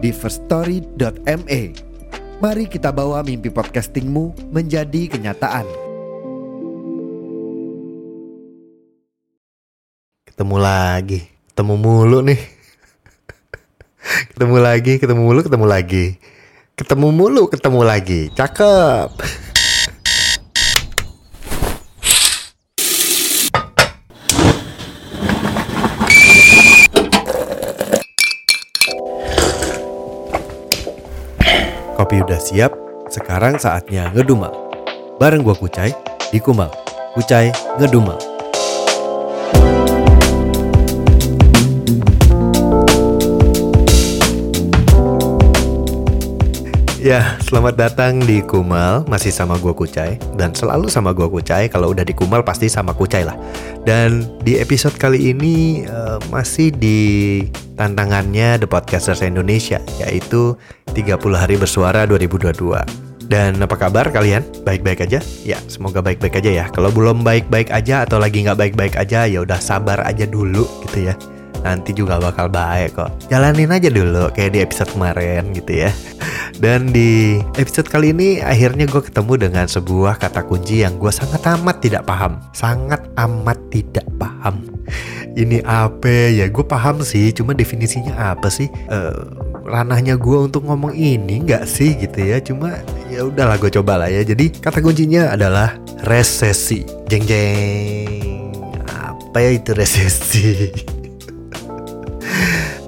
di firststory.me. Mari kita bawa mimpi podcastingmu menjadi kenyataan. Ketemu lagi, ketemu mulu nih. ketemu lagi, ketemu mulu, ketemu lagi. Ketemu mulu, ketemu lagi. Cakep. Kopi udah siap, sekarang saatnya ngedumal. Bareng gua Kucai, di Kumal. Kucai ngedumal. Ya, selamat datang di Kumal, masih sama gua Kucai dan selalu sama gua Kucai. Kalau udah di Kumal pasti sama Kucai lah. Dan di episode kali ini eh, masih di tantangannya The Podcasters Indonesia yaitu 30 hari bersuara 2022. Dan apa kabar kalian? Baik-baik aja? Ya, semoga baik-baik aja ya. Kalau belum baik-baik aja atau lagi nggak baik-baik aja, ya udah sabar aja dulu gitu ya. Nanti juga bakal baik kok. Jalanin aja dulu kayak di episode kemarin gitu ya. Dan di episode kali ini akhirnya gue ketemu dengan sebuah kata kunci yang gue sangat amat tidak paham. Sangat amat tidak paham. Ini apa ya? Gue paham sih, cuma definisinya apa sih? Eh, ranahnya gue untuk ngomong ini nggak sih gitu ya? Cuma ya udahlah gue coba lah ya. Jadi kata kuncinya adalah resesi. Jeng jeng. Apa ya itu resesi?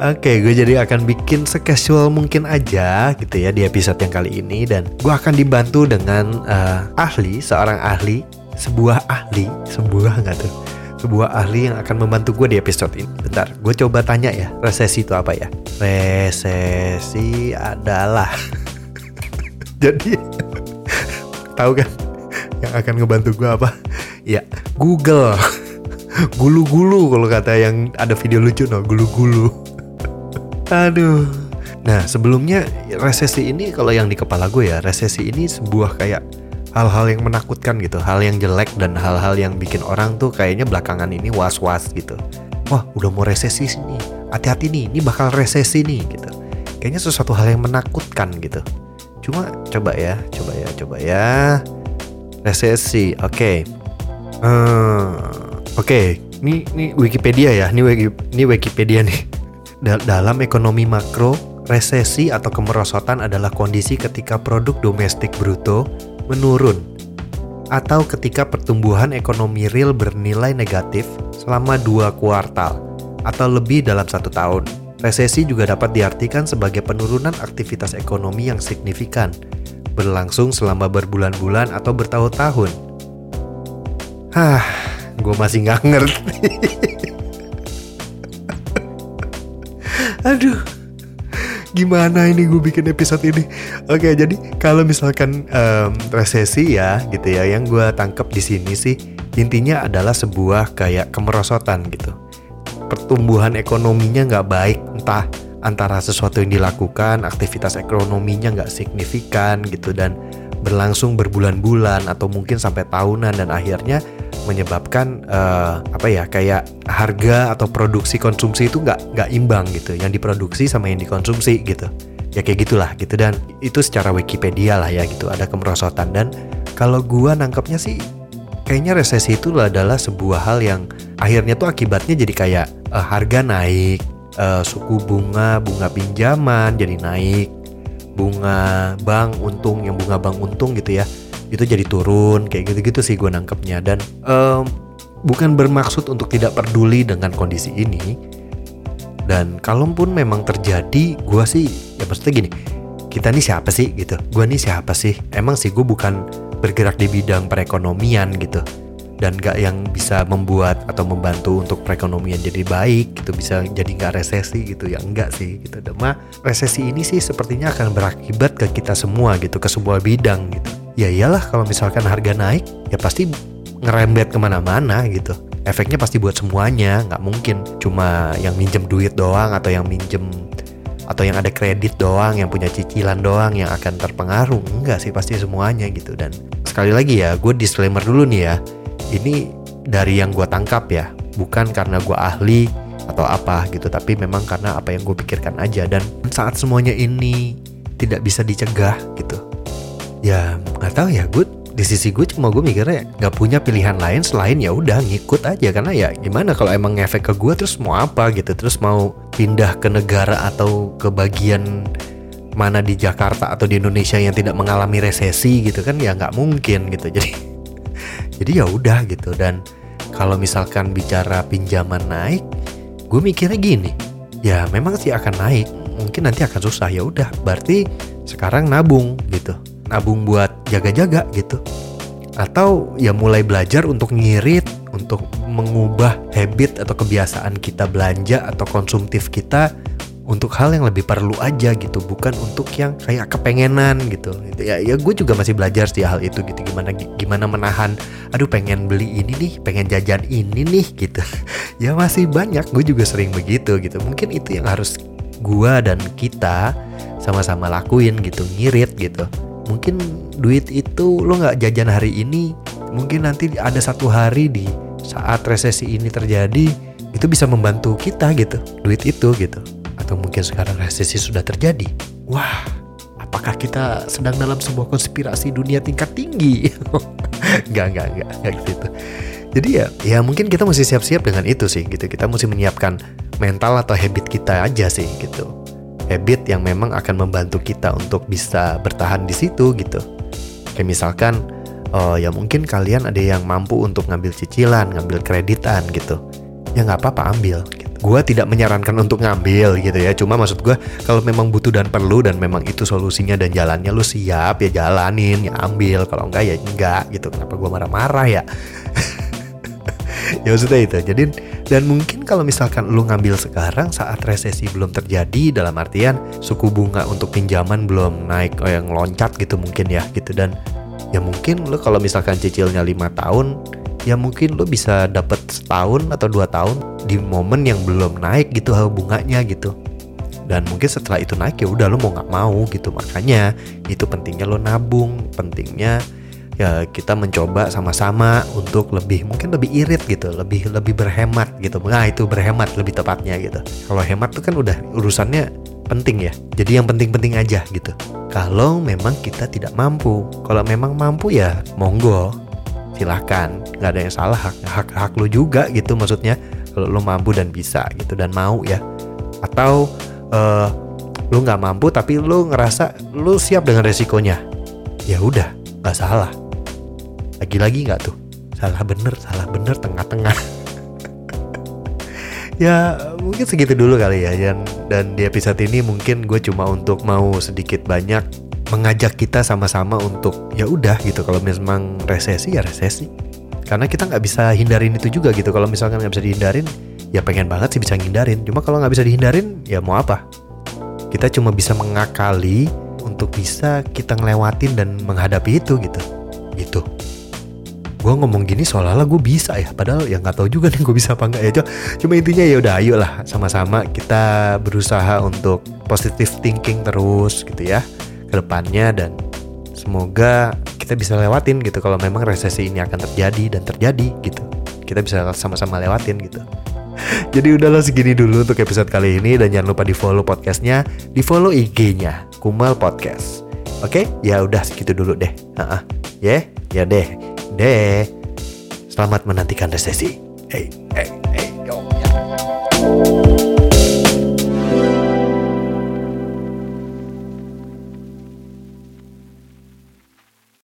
Oke, gue jadi akan bikin secasual mungkin aja gitu ya di episode yang kali ini dan gue akan dibantu dengan eh, ahli, seorang ahli, sebuah ahli, sebuah nggak tuh, sebuah ahli yang akan membantu gue di episode ini. Bentar, gue coba tanya ya, resesi itu apa ya? Resesi adalah, jadi tahu kan yang akan ngebantu gue apa? Ya, Google. Gulu-gulu kalau kata yang ada video lucu no, gulu-gulu. Aduh. Nah, sebelumnya resesi ini kalau yang di kepala gue ya, resesi ini sebuah kayak hal-hal yang menakutkan gitu, hal yang jelek dan hal-hal yang bikin orang tuh kayaknya belakangan ini was-was gitu. Wah, udah mau resesi nih. Hati-hati nih, ini bakal resesi nih gitu. Kayaknya sesuatu hal yang menakutkan gitu. Cuma coba ya, coba ya, coba ya. Resesi, oke. Hmm, oke, ini ini Wikipedia ya, ini ini Wikipedia nih. Da- dalam ekonomi makro, resesi atau kemerosotan adalah kondisi ketika produk domestik bruto menurun atau ketika pertumbuhan ekonomi real bernilai negatif selama dua kuartal atau lebih dalam satu tahun. Resesi juga dapat diartikan sebagai penurunan aktivitas ekonomi yang signifikan, berlangsung selama berbulan-bulan atau bertahun-tahun. Hah, gue masih nggak ngerti. Aduh, gimana ini gue bikin episode ini? Oke, jadi kalau misalkan em, resesi ya, gitu ya, yang gue tangkap di sini sih intinya adalah sebuah kayak kemerosotan gitu. Pertumbuhan ekonominya nggak baik, entah antara sesuatu yang dilakukan, aktivitas ekonominya nggak signifikan gitu dan berlangsung berbulan-bulan atau mungkin sampai tahunan dan akhirnya menyebabkan eh, apa ya kayak harga atau produksi konsumsi itu nggak nggak imbang gitu. Yang diproduksi sama yang dikonsumsi gitu. Ya kayak gitulah gitu. Dan itu secara Wikipedia lah ya gitu. Ada kemerosotan. Dan kalau gua nangkepnya sih kayaknya resesi itu adalah sebuah hal yang akhirnya tuh akibatnya jadi kayak eh, harga naik eh, suku bunga bunga pinjaman jadi naik. Bunga bank untung yang bunga bank untung gitu ya itu jadi turun kayak gitu-gitu sih gue nangkepnya. Dan em, bukan bermaksud untuk tidak peduli dengan kondisi ini. Dan kalaupun memang terjadi gue sih ya maksudnya gini kita nih siapa sih gitu. Gue nih siapa sih? Emang sih gue bukan bergerak di bidang perekonomian gitu. Dan gak yang bisa membuat atau membantu untuk perekonomian jadi baik gitu. Bisa jadi nggak resesi gitu. Ya enggak sih gitu. Dema resesi ini sih sepertinya akan berakibat ke kita semua gitu. Ke sebuah bidang gitu ya iyalah kalau misalkan harga naik ya pasti ngerembet ke mana-mana gitu. Efeknya pasti buat semuanya nggak mungkin cuma yang minjem duit doang atau yang minjem atau yang ada kredit doang yang punya cicilan doang yang akan terpengaruh. Enggak sih pasti semuanya gitu. Dan sekali lagi ya gue disclaimer dulu nih ya. Ini dari yang gue tangkap ya bukan karena gue ahli atau apa gitu tapi memang karena apa yang gue pikirkan aja. Dan saat semuanya ini tidak bisa dicegah gitu ya nggak tahu ya gue di sisi gue cuma gue mikirnya nggak punya pilihan lain selain ya udah ngikut aja. Karena ya gimana kalau emang ngefek ke gue terus mau apa gitu? Terus mau pindah ke negara atau ke bagian mana di Jakarta atau di Indonesia yang tidak mengalami resesi gitu kan? Ya nggak mungkin gitu. Jadi jadi ya udah gitu. Dan kalau misalkan bicara pinjaman naik gue mikirnya gini. Ya memang sih akan naik. Mungkin nanti akan susah ya udah. Berarti sekarang nabung gitu nabung buat jaga-jaga gitu. Atau ya mulai belajar untuk ngirit untuk mengubah habit atau kebiasaan kita belanja atau konsumtif kita untuk hal yang lebih perlu aja gitu bukan untuk yang kayak kepengenan gitu. Ya ya gue juga masih belajar sih hal itu gitu gimana gimana menahan aduh pengen beli ini nih pengen jajan ini nih gitu. Ya masih banyak gue juga sering begitu gitu. Mungkin itu yang harus gue dan kita sama-sama lakuin gitu ngirit gitu mungkin duit itu lo nggak jajan hari ini mungkin nanti ada satu hari di saat resesi ini terjadi itu bisa membantu kita gitu duit itu gitu atau mungkin sekarang resesi sudah terjadi. Wah, apakah kita sedang dalam sebuah konspirasi dunia tingkat tinggi? Enggak, enggak, enggak, enggak gitu. Jadi ya, ya mungkin kita mesti siap-siap dengan itu sih gitu. Kita mesti menyiapkan mental atau habit kita aja sih gitu. Habit yang memang akan membantu kita untuk bisa bertahan di situ gitu. Kayak misalkan, oh ya mungkin kalian ada yang mampu untuk ngambil cicilan, ngambil kreditan gitu. Ya nggak apa-apa ambil gue tidak menyarankan untuk ngambil gitu ya. Cuma maksud gue kalau memang butuh dan perlu dan memang itu solusinya dan jalannya lu siap ya jalanin ya ambil. Kalau enggak ya enggak gitu. Kenapa gue marah-marah ya? Ya maksudnya itu. Jadi dan mungkin kalau misalkan lu ngambil sekarang saat resesi belum terjadi dalam artian suku bunga untuk pinjaman belum naik oh yang loncat gitu mungkin ya gitu. Dan ya mungkin lu kalau misalkan cicilnya lima tahun ya mungkin lo bisa dapat setahun atau dua tahun di momen yang belum naik gitu bunganya gitu. Dan mungkin setelah itu naik ya udah lo mau nggak mau gitu. Makanya itu pentingnya lo nabung pentingnya ya kita mencoba sama-sama untuk lebih mungkin lebih irit gitu lebih lebih berhemat gitu. Nah itu berhemat lebih tepatnya gitu. Kalau hemat tuh kan udah urusannya penting ya. Jadi yang penting-penting aja gitu. Kalau memang kita tidak mampu. Kalau memang mampu ya monggo. Silahkan nggak ada yang salah. Hak hak hak lu juga gitu maksudnya. Kalau lu mampu dan bisa gitu dan mau ya. Atau uh, lu nggak mampu tapi lu ngerasa lu siap dengan resikonya. Ya udah nggak salah lagi-lagi nggak tuh? Salah bener salah bener tengah-tengah. Ya mungkin segitu dulu kali ya dan dan di episode ini mungkin gue cuma untuk mau sedikit banyak mengajak kita sama-sama untuk ya udah gitu kalau memang resesi ya resesi. Karena kita nggak bisa hindarin itu juga gitu. Kalau misalkan nggak bisa dihindarin ya pengen banget sih bisa ngindarin. Cuma kalau nggak bisa dihindarin ya mau apa? Kita cuma bisa mengakali untuk bisa kita ngelewatin dan menghadapi itu gitu. Gitu gue ngomong gini seolah-olah gue bisa ya padahal ya nggak tahu juga nih gue bisa apa enggak ya cuma intinya ya udah ayo lah sama-sama kita berusaha untuk positive thinking terus gitu ya ke depannya dan semoga kita bisa lewatin gitu kalau memang resesi ini akan terjadi dan terjadi gitu. Kita bisa sama-sama lewatin gitu. Jadi udahlah segini dulu untuk episode kali ini dan jangan lupa di follow podcastnya, di follow IG-nya Kumal Podcast. Oke, ya udah segitu dulu deh. Uh -uh. Ya, yeah? ya deh, deh. Selamat menantikan resesi. Hey, hey, hey, yo, yo.